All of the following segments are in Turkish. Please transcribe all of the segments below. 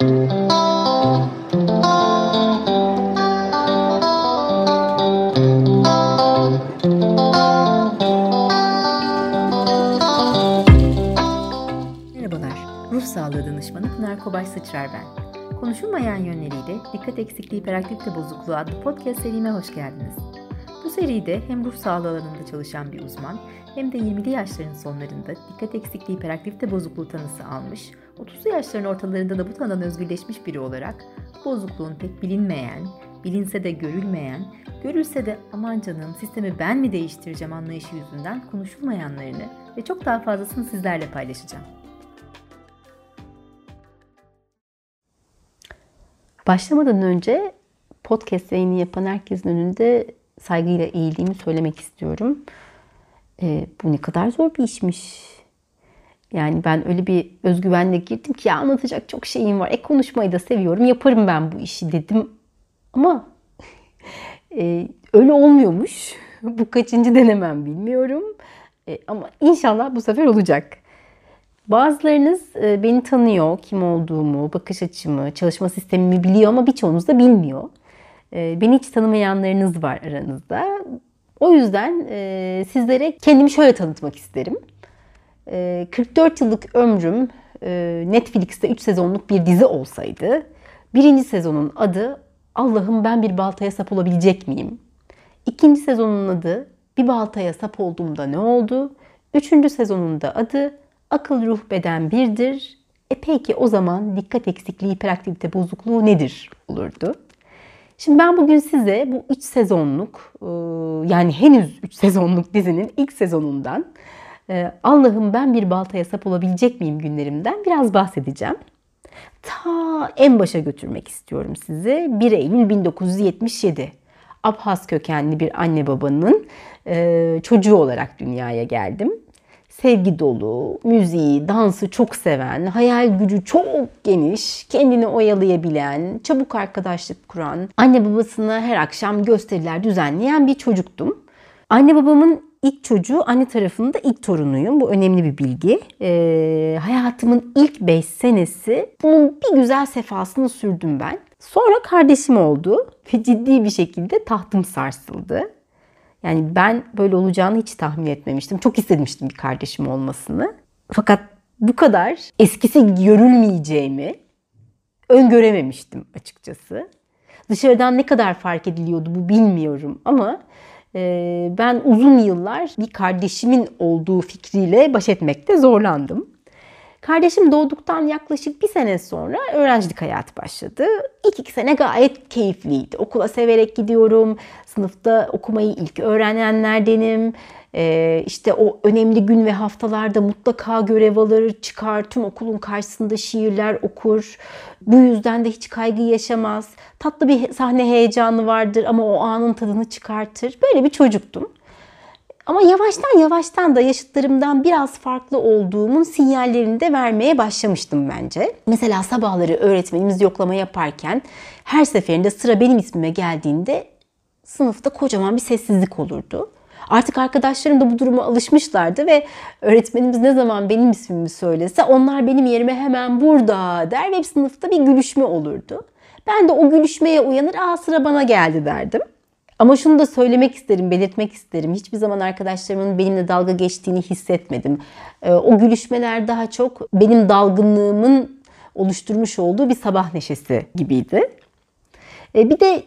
Ruh sağlığı danışmanı Pınar Kobaş Sıçrar ben. Konuşulmayan yönleriyle Dikkat Eksikliği Hiperaktivite Bozukluğu adlı podcast serime hoş geldiniz. Bu seride hem ruh sağlığı alanında çalışan bir uzman hem de 20'li yaşların sonlarında dikkat eksikliği hiperaktivite bozukluğu tanısı almış, 30'lu yaşların ortalarında da bu tanıdan özgürleşmiş biri olarak bozukluğun pek bilinmeyen, bilinse de görülmeyen, görülse de aman canım sistemi ben mi değiştireceğim anlayışı yüzünden konuşulmayanlarını ve çok daha fazlasını sizlerle paylaşacağım. Başlamadan önce podcast yayını yapan herkesin önünde saygıyla eğildiğimi söylemek istiyorum. E, bu ne kadar zor bir işmiş. Yani ben öyle bir özgüvenle girdim ki ya anlatacak çok şeyim var. E konuşmayı da seviyorum. Yaparım ben bu işi dedim. Ama e, öyle olmuyormuş. bu kaçıncı denemem bilmiyorum. E, ama inşallah bu sefer olacak. Bazılarınız e, beni tanıyor, kim olduğumu, bakış açımı, çalışma sistemimi biliyor ama birçoğunuz da bilmiyor. E, beni hiç tanımayanlarınız var aranızda. O yüzden e, sizlere kendimi şöyle tanıtmak isterim. 44 yıllık ömrüm Netflix'te 3 sezonluk bir dizi olsaydı, birinci sezonun adı Allah'ım ben bir baltaya sap olabilecek miyim? İkinci sezonun adı Bir baltaya sap olduğumda ne oldu? Üçüncü sezonun da adı Akıl ruh beden birdir. E peki o zaman dikkat eksikliği hiperaktivite bozukluğu nedir olurdu? Şimdi ben bugün size bu 3 sezonluk e, yani henüz 3 sezonluk dizinin ilk sezonundan e, Allah'ım ben bir baltaya sap olabilecek miyim günlerimden biraz bahsedeceğim. Ta en başa götürmek istiyorum sizi. 1 Eylül 1977. Abhaz kökenli bir anne babanın e, çocuğu olarak dünyaya geldim sevgi dolu, müziği, dansı çok seven, hayal gücü çok geniş, kendini oyalayabilen, çabuk arkadaşlık kuran, anne babasına her akşam gösteriler düzenleyen bir çocuktum. Anne babamın ilk çocuğu, anne tarafında ilk torunuyum. Bu önemli bir bilgi. Ee, hayatımın ilk 5 senesi bunun bir güzel sefasını sürdüm ben. Sonra kardeşim oldu ve ciddi bir şekilde tahtım sarsıldı. Yani ben böyle olacağını hiç tahmin etmemiştim. Çok istemiştim bir kardeşim olmasını. Fakat bu kadar eskisi görülmeyeceğimi öngörememiştim açıkçası. Dışarıdan ne kadar fark ediliyordu bu bilmiyorum ama ben uzun yıllar bir kardeşimin olduğu fikriyle baş etmekte zorlandım. Kardeşim doğduktan yaklaşık bir sene sonra öğrencilik hayatı başladı. İlk iki sene gayet keyifliydi. Okula severek gidiyorum. Sınıfta okumayı ilk öğrenenlerdenim. Ee, işte o önemli gün ve haftalarda mutlaka görev alır, çıkar, tüm okulun karşısında şiirler okur. Bu yüzden de hiç kaygı yaşamaz. Tatlı bir sahne heyecanı vardır ama o anın tadını çıkartır. Böyle bir çocuktum. Ama yavaştan yavaştan da yaşıtlarımdan biraz farklı olduğumun sinyallerini de vermeye başlamıştım bence. Mesela sabahları öğretmenimiz yoklama yaparken her seferinde sıra benim ismime geldiğinde sınıfta kocaman bir sessizlik olurdu. Artık arkadaşlarım da bu duruma alışmışlardı ve öğretmenimiz ne zaman benim ismimi söylese onlar benim yerime hemen burada der ve sınıfta bir gülüşme olurdu. Ben de o gülüşmeye uyanır, aa sıra bana geldi derdim. Ama şunu da söylemek isterim, belirtmek isterim. Hiçbir zaman arkadaşlarımın benimle dalga geçtiğini hissetmedim. Ee, o gülüşmeler daha çok benim dalgınlığımın oluşturmuş olduğu bir sabah neşesi gibiydi. Ee, bir de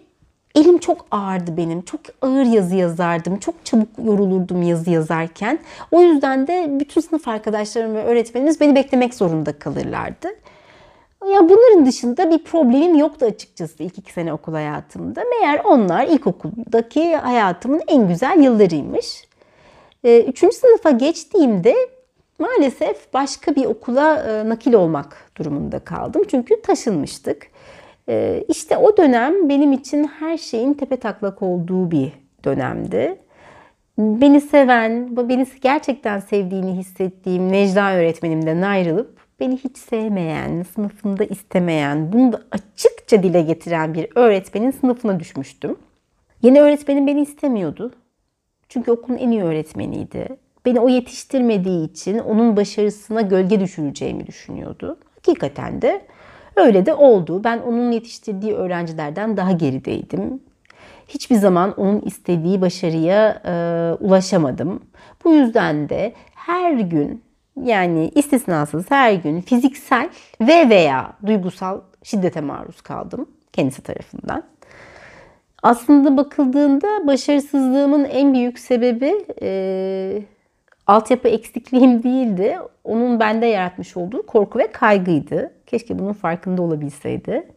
elim çok ağırdı benim. Çok ağır yazı yazardım. Çok çabuk yorulurdum yazı yazarken. O yüzden de bütün sınıf arkadaşlarım ve öğretmenimiz beni beklemek zorunda kalırlardı. Ya bunların dışında bir problemim yoktu açıkçası ilk iki sene okul hayatımda. Meğer onlar ilkokuldaki hayatımın en güzel yıllarıymış. Ee, üçüncü sınıfa geçtiğimde maalesef başka bir okula e, nakil olmak durumunda kaldım. Çünkü taşınmıştık. Ee, işte o dönem benim için her şeyin tepe taklak olduğu bir dönemdi. Beni seven, beni gerçekten sevdiğini hissettiğim Necla öğretmenimden ayrılıp beni hiç sevmeyen, sınıfında istemeyen, bunu da açıkça dile getiren bir öğretmenin sınıfına düşmüştüm. Yeni öğretmenim beni istemiyordu. Çünkü okulun en iyi öğretmeniydi. Beni o yetiştirmediği için onun başarısına gölge düşüreceğimi düşünüyordu. Hakikaten de Öyle de oldu. Ben onun yetiştirdiği öğrencilerden daha gerideydim. Hiçbir zaman onun istediği başarıya e, ulaşamadım. Bu yüzden de her gün yani istisnasız her gün fiziksel ve veya duygusal şiddete maruz kaldım kendisi tarafından. Aslında bakıldığında başarısızlığımın en büyük sebebi e, altyapı eksikliğim değildi. Onun bende yaratmış olduğu korku ve kaygıydı. Keşke bunun farkında olabilseydi.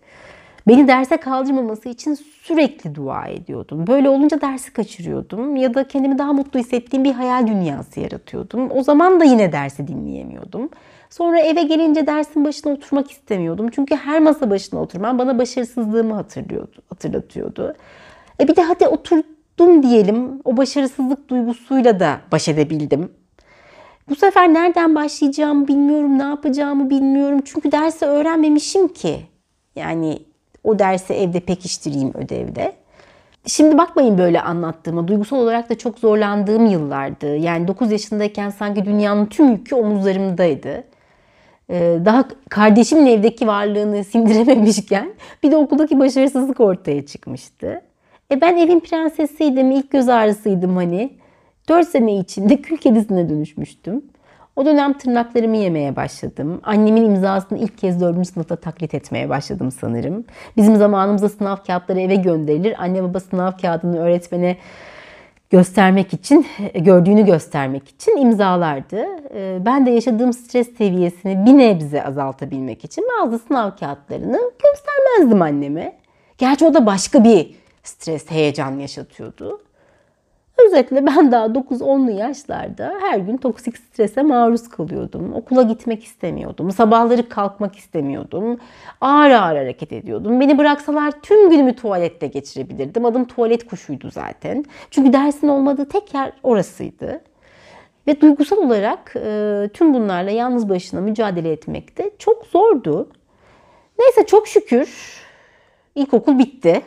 Beni derse kaldırmaması için sürekli dua ediyordum. Böyle olunca dersi kaçırıyordum ya da kendimi daha mutlu hissettiğim bir hayal dünyası yaratıyordum. O zaman da yine dersi dinleyemiyordum. Sonra eve gelince dersin başına oturmak istemiyordum. Çünkü her masa başına oturmam bana başarısızlığımı hatırlıyordu, hatırlatıyordu. E bir de hadi oturdum diyelim. O başarısızlık duygusuyla da baş edebildim. Bu sefer nereden başlayacağımı bilmiyorum, ne yapacağımı bilmiyorum. Çünkü dersi öğrenmemişim ki. Yani o dersi evde pekiştireyim ödevde. Şimdi bakmayın böyle anlattığıma. Duygusal olarak da çok zorlandığım yıllardı. Yani 9 yaşındayken sanki dünyanın tüm yükü omuzlarımdaydı. Ee, daha kardeşimin evdeki varlığını sindirememişken bir de okuldaki başarısızlık ortaya çıkmıştı. E ben evin prensesiydim, ilk göz ağrısıydım hani. 4 sene içinde kül kedisine dönüşmüştüm. O dönem tırnaklarımı yemeye başladım. Annemin imzasını ilk kez 4. sınıfta taklit etmeye başladım sanırım. Bizim zamanımızda sınav kağıtları eve gönderilir. Anne baba sınav kağıdını öğretmene göstermek için, gördüğünü göstermek için imzalardı. Ee, ben de yaşadığım stres seviyesini bir nebze azaltabilmek için bazı sınav kağıtlarını göstermezdim anneme. Gerçi o da başka bir stres, heyecan yaşatıyordu. Özetle ben daha 9-10'lu yaşlarda her gün toksik strese maruz kalıyordum. Okula gitmek istemiyordum. Sabahları kalkmak istemiyordum. Ağır ağır hareket ediyordum. Beni bıraksalar tüm günümü tuvalette geçirebilirdim. Adım tuvalet kuşuydu zaten. Çünkü dersin olmadığı tek yer orasıydı. Ve duygusal olarak e, tüm bunlarla yalnız başına mücadele etmek de çok zordu. Neyse çok şükür ilkokul bitti.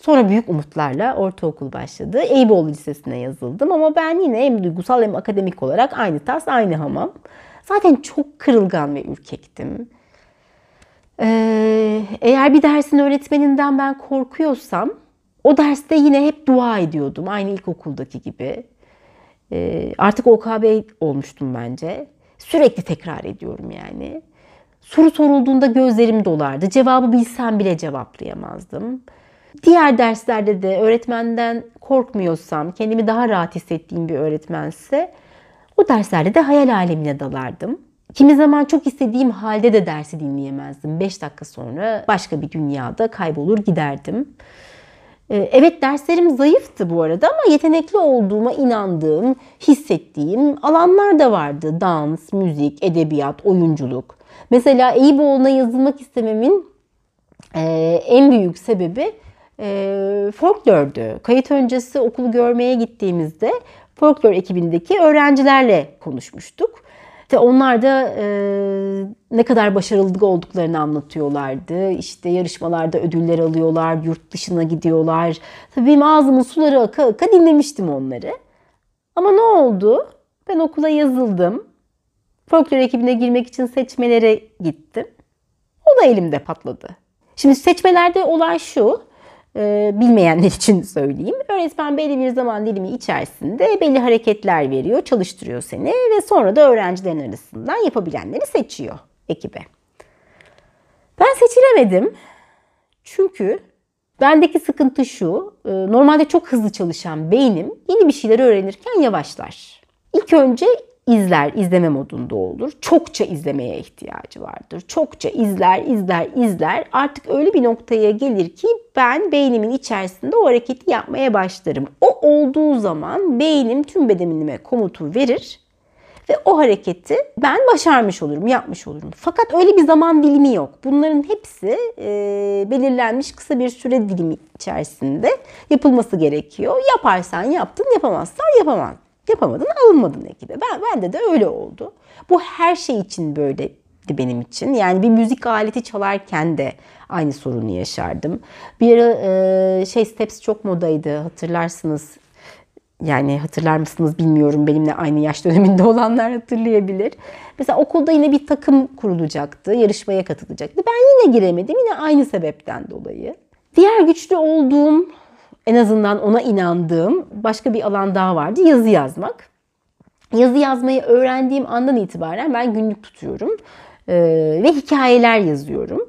Sonra büyük umutlarla ortaokul başladı. Eyüboğlu Lisesi'ne yazıldım ama ben yine hem duygusal hem akademik olarak aynı tas, aynı hamam. Zaten çok kırılgan ve ürkektim. Ee, eğer bir dersin öğretmeninden ben korkuyorsam o derste yine hep dua ediyordum. Aynı ilkokuldaki gibi. Ee, artık OKB olmuştum bence. Sürekli tekrar ediyorum yani. Soru sorulduğunda gözlerim dolardı. Cevabı bilsem bile cevaplayamazdım. Diğer derslerde de öğretmenden korkmuyorsam, kendimi daha rahat hissettiğim bir öğretmense o derslerde de hayal alemine dalardım. Kimi zaman çok istediğim halde de dersi dinleyemezdim. 5 dakika sonra başka bir dünyada kaybolur giderdim. Ee, evet derslerim zayıftı bu arada ama yetenekli olduğuma inandığım, hissettiğim alanlar da vardı. Dans, müzik, edebiyat, oyunculuk. Mesela Eyüboğlu'na yazılmak istememin e, en büyük sebebi e, folklordü. Kayıt öncesi okulu görmeye gittiğimizde folklor ekibindeki öğrencilerle konuşmuştuk. İşte onlar da e, ne kadar başarılı olduklarını anlatıyorlardı. İşte yarışmalarda ödüller alıyorlar, yurt dışına gidiyorlar. Tabii benim ağzımın suları aka aka dinlemiştim onları. Ama ne oldu? Ben okula yazıldım. Folklor ekibine girmek için seçmelere gittim. O da elimde patladı. Şimdi seçmelerde olay şu. E, bilmeyenler için söyleyeyim. Öğretmen belli bir zaman dilimi içerisinde belli hareketler veriyor, çalıştırıyor seni ve sonra da öğrencilerin arasından yapabilenleri seçiyor ekibe. Ben seçilemedim. Çünkü bendeki sıkıntı şu. E, normalde çok hızlı çalışan beynim yeni bir şeyler öğrenirken yavaşlar. İlk önce izler, izleme modunda olur. Çokça izlemeye ihtiyacı vardır. Çokça izler, izler, izler. Artık öyle bir noktaya gelir ki ben beynimin içerisinde o hareketi yapmaya başlarım. O olduğu zaman beynim tüm bedenime komutu verir ve o hareketi ben başarmış olurum, yapmış olurum. Fakat öyle bir zaman dilimi yok. Bunların hepsi e, belirlenmiş kısa bir süre dilimi içerisinde yapılması gerekiyor. Yaparsan yaptın, yapamazsan yapamazsın. Yapamadın alınmadın ekibe. Ben, bende de öyle oldu. Bu her şey için böyleydi benim için. Yani bir müzik aleti çalarken de aynı sorunu yaşardım. Bir e, şey Steps çok modaydı hatırlarsınız. Yani hatırlar mısınız bilmiyorum. Benimle aynı yaş döneminde olanlar hatırlayabilir. Mesela okulda yine bir takım kurulacaktı. Yarışmaya katılacaktı. Ben yine giremedim. Yine aynı sebepten dolayı. Diğer güçlü olduğum, en azından ona inandığım başka bir alan daha vardı. Yazı yazmak. Yazı yazmayı öğrendiğim andan itibaren ben günlük tutuyorum. Ee, ve hikayeler yazıyorum.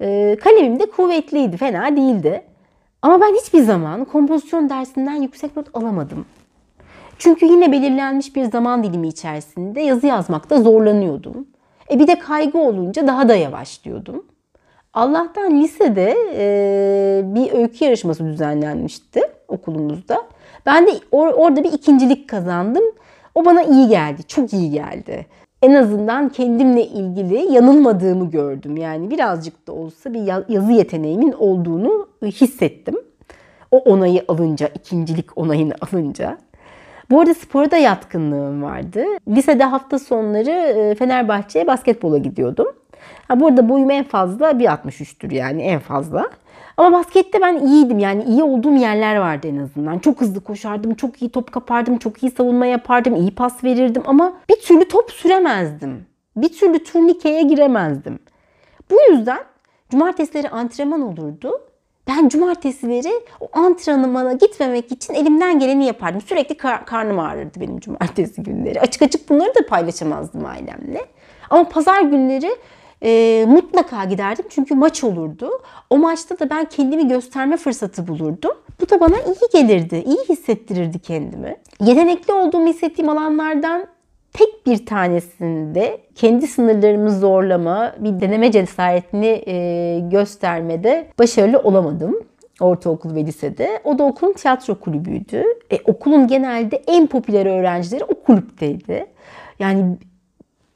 Ee, kalemim de kuvvetliydi, fena değildi. Ama ben hiçbir zaman kompozisyon dersinden yüksek not alamadım. Çünkü yine belirlenmiş bir zaman dilimi içerisinde yazı yazmakta zorlanıyordum. E bir de kaygı olunca daha da yavaşlıyordum. Allah'tan lisede e, bir öykü yarışması düzenlenmişti okulumuzda. Ben de or- orada bir ikincilik kazandım. O bana iyi geldi, çok iyi geldi. En azından kendimle ilgili yanılmadığımı gördüm. Yani birazcık da olsa bir yazı yeteneğimin olduğunu hissettim. O onayı alınca, ikincilik onayını alınca. Bu arada spora da yatkınlığım vardı. Lisede hafta sonları Fenerbahçe'ye basketbola gidiyordum. Ha, burada boyum en fazla 1.63'tür yani en fazla. Ama baskette ben iyiydim yani iyi olduğum yerler vardı en azından. Çok hızlı koşardım, çok iyi top kapardım, çok iyi savunma yapardım, iyi pas verirdim ama bir türlü top süremezdim. Bir türlü turnikeye giremezdim. Bu yüzden cumartesileri antrenman olurdu. Ben cumartesileri o antrenmana gitmemek için elimden geleni yapardım. Sürekli kar- karnım ağrırdı benim cumartesi günleri. Açık açık bunları da paylaşamazdım ailemle. Ama pazar günleri e, mutlaka giderdim çünkü maç olurdu. O maçta da ben kendimi gösterme fırsatı bulurdum. Bu da bana iyi gelirdi, iyi hissettirirdi kendimi. Yetenekli olduğumu hissettiğim alanlardan tek bir tanesinde kendi sınırlarımı zorlama, bir deneme cesaretini e, göstermede başarılı olamadım ortaokul ve lisede. O da okulun tiyatro kulübüydü. E, okulun genelde en popüler öğrencileri o kulüpteydi. Yani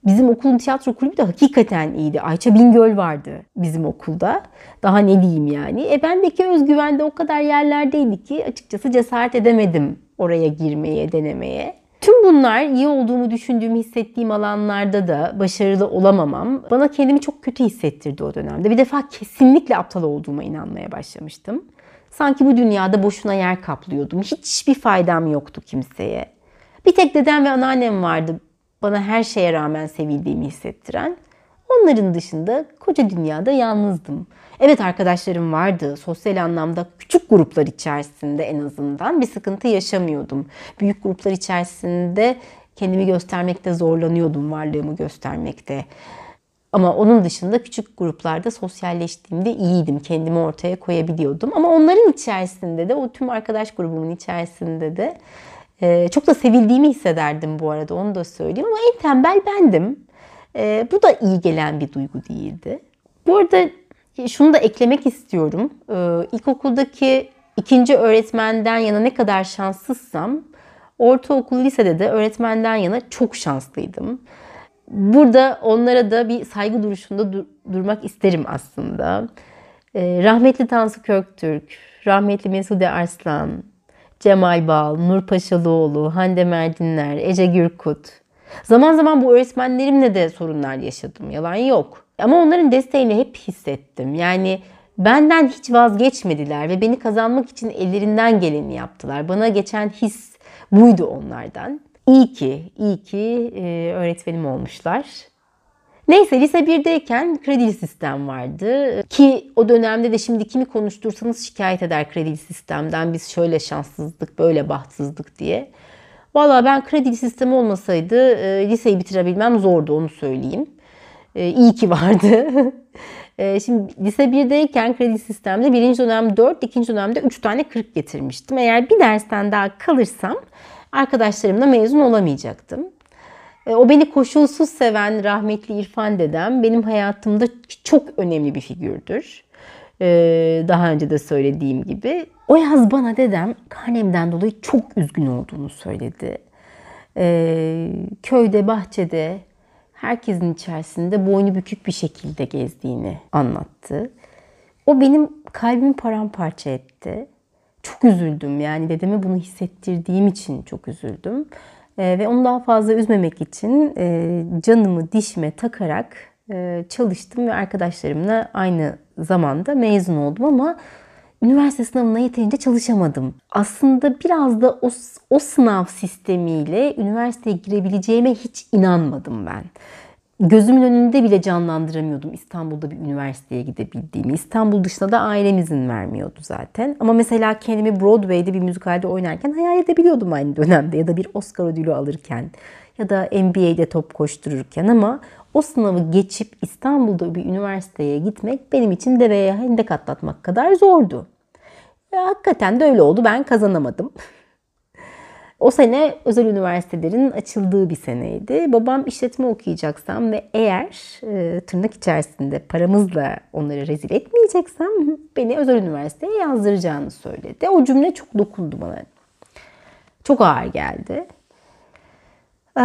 Bizim okulun tiyatro kulübü de hakikaten iyiydi. Ayça Bingöl vardı bizim okulda. Daha ne diyeyim yani. E bendeki özgüven de o kadar yerlerdeydi ki açıkçası cesaret edemedim oraya girmeye, denemeye. Tüm bunlar iyi olduğumu düşündüğüm, hissettiğim alanlarda da başarılı olamamam bana kendimi çok kötü hissettirdi o dönemde. Bir defa kesinlikle aptal olduğuma inanmaya başlamıştım. Sanki bu dünyada boşuna yer kaplıyordum. Hiçbir faydam yoktu kimseye. Bir tek dedem ve anneannem vardı bana her şeye rağmen sevildiğimi hissettiren. Onların dışında koca dünyada yalnızdım. Evet arkadaşlarım vardı. Sosyal anlamda küçük gruplar içerisinde en azından bir sıkıntı yaşamıyordum. Büyük gruplar içerisinde kendimi göstermekte zorlanıyordum, varlığımı göstermekte. Ama onun dışında küçük gruplarda sosyalleştiğimde iyiydim. Kendimi ortaya koyabiliyordum. Ama onların içerisinde de, o tüm arkadaş grubumun içerisinde de e, çok da sevildiğimi hissederdim bu arada onu da söyleyeyim. Ama en tembel bendim. E, bu da iyi gelen bir duygu değildi. Bu arada şunu da eklemek istiyorum. E, ilkokuldaki ikinci öğretmenden yana ne kadar şanssızsam ortaokul, lisede de öğretmenden yana çok şanslıydım. Burada onlara da bir saygı duruşunda dur- durmak isterim aslında. E, rahmetli Tansu Köktürk, rahmetli Mesude Arslan, Cemal Bal, Nur Paşalıoğlu, Hande Merdinler, Ece Gürkut. Zaman zaman bu öğretmenlerimle de sorunlar yaşadım. Yalan yok. Ama onların desteğini hep hissettim. Yani benden hiç vazgeçmediler ve beni kazanmak için ellerinden geleni yaptılar. Bana geçen his buydu onlardan. İyi ki, iyi ki e, öğretmenim olmuşlar. Neyse lise 1'deyken kredili sistem vardı. Ki o dönemde de şimdi kimi konuştursanız şikayet eder kredili sistemden. Biz şöyle şanssızlık, böyle bahtsızlık diye. Valla ben kredili sistem olmasaydı e, liseyi bitirebilmem zordu onu söyleyeyim. E, iyi ki vardı. e, şimdi lise 1'deyken kredi sistemde birinci dönem 4, ikinci dönemde 3 tane 40 getirmiştim. Eğer bir dersten daha kalırsam arkadaşlarımla mezun olamayacaktım. E, o beni koşulsuz seven rahmetli İrfan dedem benim hayatımda çok önemli bir figürdür. E, daha önce de söylediğim gibi. O yaz bana dedem karnemden dolayı çok üzgün olduğunu söyledi. E, köyde, bahçede herkesin içerisinde boynu bükük bir şekilde gezdiğini anlattı. O benim kalbimi paramparça etti. Çok üzüldüm yani dedeme bunu hissettirdiğim için çok üzüldüm. E, ve onu daha fazla üzmemek için e, canımı dişime takarak e, çalıştım ve arkadaşlarımla aynı zamanda mezun oldum ama üniversite sınavına yeterince çalışamadım. Aslında biraz da o, o sınav sistemiyle üniversiteye girebileceğime hiç inanmadım ben. Gözümün önünde bile canlandıramıyordum İstanbul'da bir üniversiteye gidebildiğimi. İstanbul dışında da ailem izin vermiyordu zaten. Ama mesela kendimi Broadway'de bir müzikalde oynarken hayal edebiliyordum aynı dönemde. Ya da bir Oscar ödülü alırken ya da NBA'de top koştururken ama o sınavı geçip İstanbul'da bir üniversiteye gitmek benim için deveye hendek atlatmak kadar zordu. Ve hakikaten de öyle oldu. Ben kazanamadım. O sene özel üniversitelerin açıldığı bir seneydi. Babam işletme okuyacaksam ve eğer e, tırnak içerisinde paramızla onları rezil etmeyeceksem beni özel üniversiteye yazdıracağını söyledi. O cümle çok dokundu bana. Çok ağır geldi. Ee,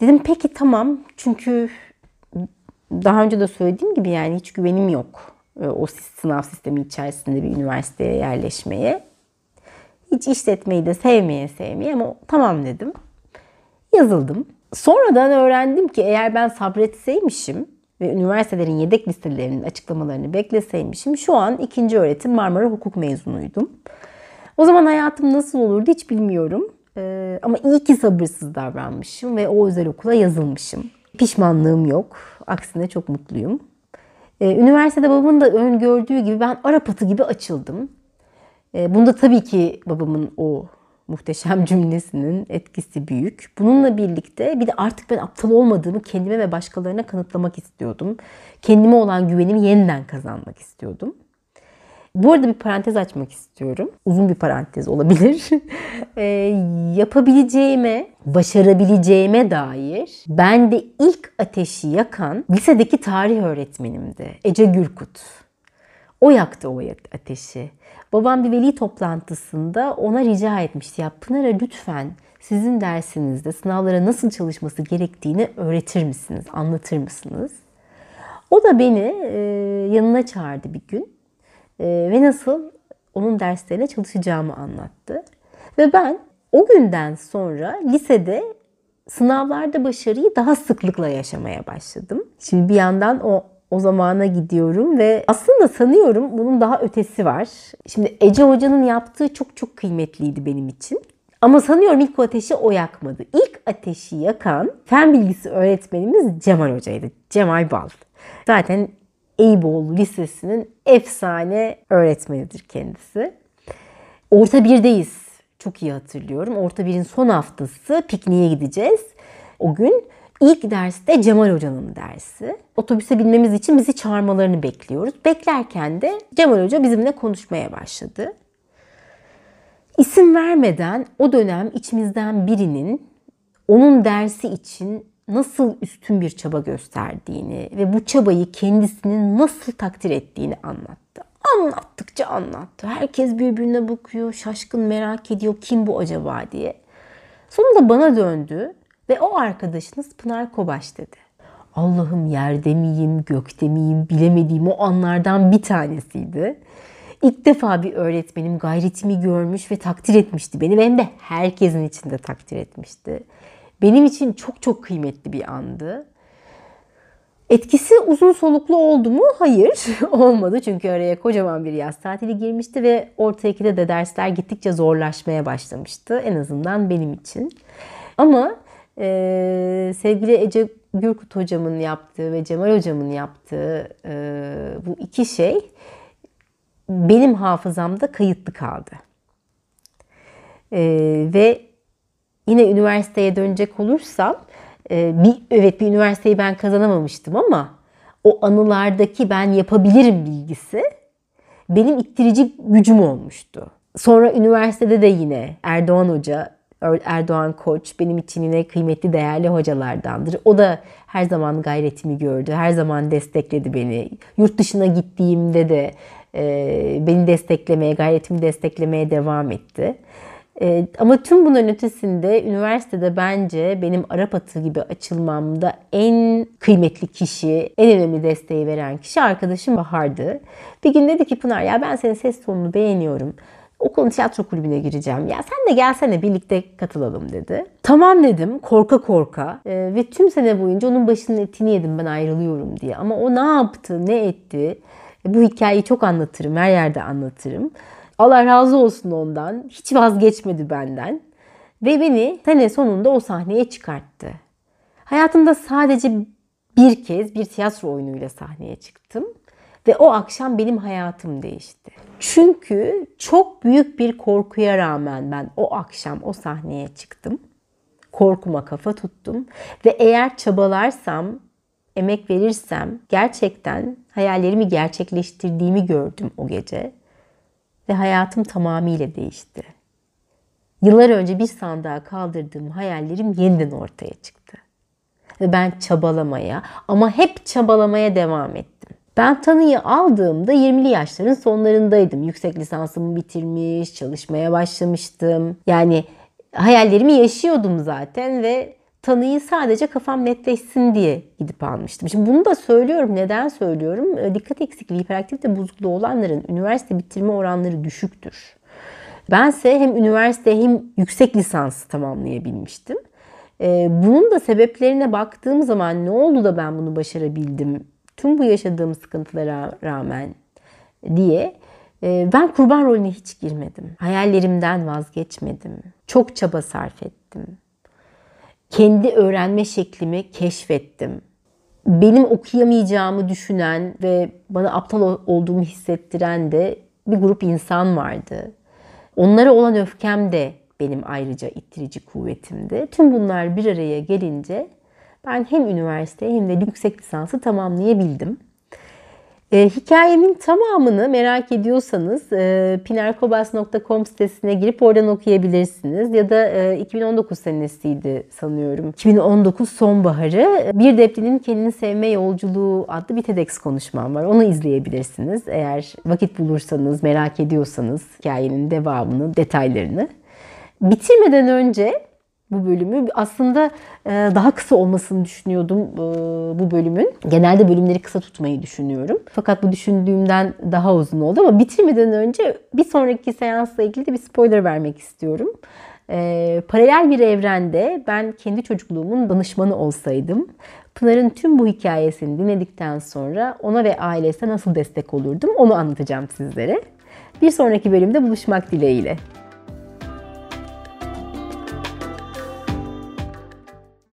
dedim peki tamam çünkü daha önce de söylediğim gibi yani hiç güvenim yok e, o sınav sistemi içerisinde bir üniversiteye yerleşmeye. Hiç işletmeyi de sevmeye sevmeye ama tamam dedim. Yazıldım. Sonradan öğrendim ki eğer ben sabretseymişim ve üniversitelerin yedek listelerinin açıklamalarını bekleseymişim şu an ikinci öğretim Marmara Hukuk mezunuydum. O zaman hayatım nasıl olurdu hiç bilmiyorum. Ee, ama iyi ki sabırsız davranmışım ve o özel okula yazılmışım. Pişmanlığım yok. Aksine çok mutluyum. Ee, üniversitede babamın da öngördüğü gibi ben Arap atı gibi açıldım. Ee, bunda tabii ki babamın o muhteşem cümlesinin etkisi büyük. Bununla birlikte bir de artık ben aptal olmadığımı kendime ve başkalarına kanıtlamak istiyordum. Kendime olan güvenimi yeniden kazanmak istiyordum. Bu arada bir parantez açmak istiyorum. Uzun bir parantez olabilir. e, yapabileceğime, başarabileceğime dair ben de ilk ateşi yakan lisedeki tarih öğretmenimdi. Ece Gürkut. O yaktı o ateşi. Babam bir veli toplantısında ona rica etmişti. Ya Pınar'a lütfen sizin dersinizde sınavlara nasıl çalışması gerektiğini öğretir misiniz, anlatır mısınız? O da beni e, yanına çağırdı bir gün e, ve nasıl onun derslerine çalışacağımı anlattı. Ve ben o günden sonra lisede sınavlarda başarıyı daha sıklıkla yaşamaya başladım. Şimdi bir yandan o o zamana gidiyorum ve aslında sanıyorum bunun daha ötesi var. Şimdi Ece Hoca'nın yaptığı çok çok kıymetliydi benim için. Ama sanıyorum ilk o ateşi o yakmadı. İlk ateşi yakan fen bilgisi öğretmenimiz Cemal Hoca'ydı. Cemal Bal. Zaten Eyüboğlu Lisesi'nin efsane öğretmenidir kendisi. Orta birdeyiz. Çok iyi hatırlıyorum. Orta birin son haftası pikniğe gideceğiz. O gün ilk derste Cemal Hoca'nın dersi. Otobüse binmemiz için bizi çağırmalarını bekliyoruz. Beklerken de Cemal Hoca bizimle konuşmaya başladı. İsim vermeden o dönem içimizden birinin onun dersi için nasıl üstün bir çaba gösterdiğini ve bu çabayı kendisinin nasıl takdir ettiğini anlattı. Anlattıkça anlattı. Herkes birbirine bakıyor, şaşkın merak ediyor kim bu acaba diye. Sonunda bana döndü ve o arkadaşınız Pınar Kobaş dedi. Allah'ım yerde miyim, gökte miyim bilemediğim o anlardan bir tanesiydi. İlk defa bir öğretmenim gayretimi görmüş ve takdir etmişti beni. Hem de herkesin içinde takdir etmişti. Benim için çok çok kıymetli bir andı. Etkisi uzun soluklu oldu mu? Hayır, olmadı. Çünkü araya kocaman bir yaz tatili girmişti ve orta ikide de dersler gittikçe zorlaşmaya başlamıştı. En azından benim için. Ama e, sevgili Ece Gürkut hocamın yaptığı ve Cemal hocamın yaptığı e, bu iki şey benim hafızamda kayıtlı kaldı. E, ve yine üniversiteye dönecek olursam e, bir evet bir üniversiteyi ben kazanamamıştım ama o anılardaki ben yapabilirim bilgisi benim ittirici gücüm olmuştu. Sonra üniversitede de yine Erdoğan Hoca Erdoğan Koç benim için yine kıymetli değerli hocalardandır. O da her zaman gayretimi gördü. Her zaman destekledi beni. Yurt dışına gittiğimde de e, beni desteklemeye, gayretimi desteklemeye devam etti. E, ama tüm bunun ötesinde üniversitede bence benim Arap atı gibi açılmamda en kıymetli kişi, en önemli desteği veren kişi arkadaşım Bahar'dı. Bir gün dedi ki Pınar ya ben senin ses tonunu beğeniyorum okulun tiyatro kulübüne gireceğim. Ya sen de gelsene birlikte katılalım dedi. Tamam dedim korka korka e, ve tüm sene boyunca onun başının etini yedim ben ayrılıyorum diye. Ama o ne yaptı ne etti Bu hikayeyi çok anlatırım, her yerde anlatırım. Allah razı olsun ondan. Hiç vazgeçmedi benden. Ve beni sene sonunda o sahneye çıkarttı. Hayatımda sadece bir kez bir tiyatro oyunuyla sahneye çıktım. Ve o akşam benim hayatım değişti. Çünkü çok büyük bir korkuya rağmen ben o akşam o sahneye çıktım. Korkuma kafa tuttum. Ve eğer çabalarsam, emek verirsem gerçekten hayallerimi gerçekleştirdiğimi gördüm o gece. Ve hayatım tamamıyla değişti. Yıllar önce bir sandığa kaldırdığım hayallerim yeniden ortaya çıktı. Ve ben çabalamaya ama hep çabalamaya devam ettim. Ben tanıyı aldığımda 20'li yaşların sonlarındaydım. Yüksek lisansımı bitirmiş, çalışmaya başlamıştım. Yani hayallerimi yaşıyordum zaten ve tanıyı sadece kafam netleşsin diye gidip almıştım. Şimdi bunu da söylüyorum. Neden söylüyorum? Ee, dikkat eksikliği, hiperaktivite bozukluğu olanların üniversite bitirme oranları düşüktür. Bense hem üniversite hem yüksek lisans tamamlayabilmiştim. Ee, bunun da sebeplerine baktığım zaman ne oldu da ben bunu başarabildim? Tüm bu yaşadığım sıkıntılara rağmen diye e, ben kurban rolüne hiç girmedim. Hayallerimden vazgeçmedim. Çok çaba sarf ettim. Kendi öğrenme şeklimi keşfettim. Benim okuyamayacağımı düşünen ve bana aptal olduğumu hissettiren de bir grup insan vardı. Onlara olan öfkem de benim ayrıca ittirici kuvvetimdi. Tüm bunlar bir araya gelince ben hem üniversite hem de yüksek lisansı tamamlayabildim. E, hikayemin tamamını merak ediyorsanız e, pinarkobas.com sitesine girip oradan okuyabilirsiniz. Ya da e, 2019 senesiydi sanıyorum. 2019 sonbaharı Bir Deprinin Kendini Sevme Yolculuğu adlı bir TEDx konuşmam var. Onu izleyebilirsiniz. Eğer vakit bulursanız, merak ediyorsanız hikayenin devamını, detaylarını. Bitirmeden önce bu bölümü. Aslında e, daha kısa olmasını düşünüyordum e, bu bölümün. Genelde bölümleri kısa tutmayı düşünüyorum. Fakat bu düşündüğümden daha uzun oldu ama bitirmeden önce bir sonraki seansla ilgili de bir spoiler vermek istiyorum. E, paralel bir evrende ben kendi çocukluğumun danışmanı olsaydım Pınar'ın tüm bu hikayesini dinledikten sonra ona ve ailesine nasıl destek olurdum onu anlatacağım sizlere. Bir sonraki bölümde buluşmak dileğiyle.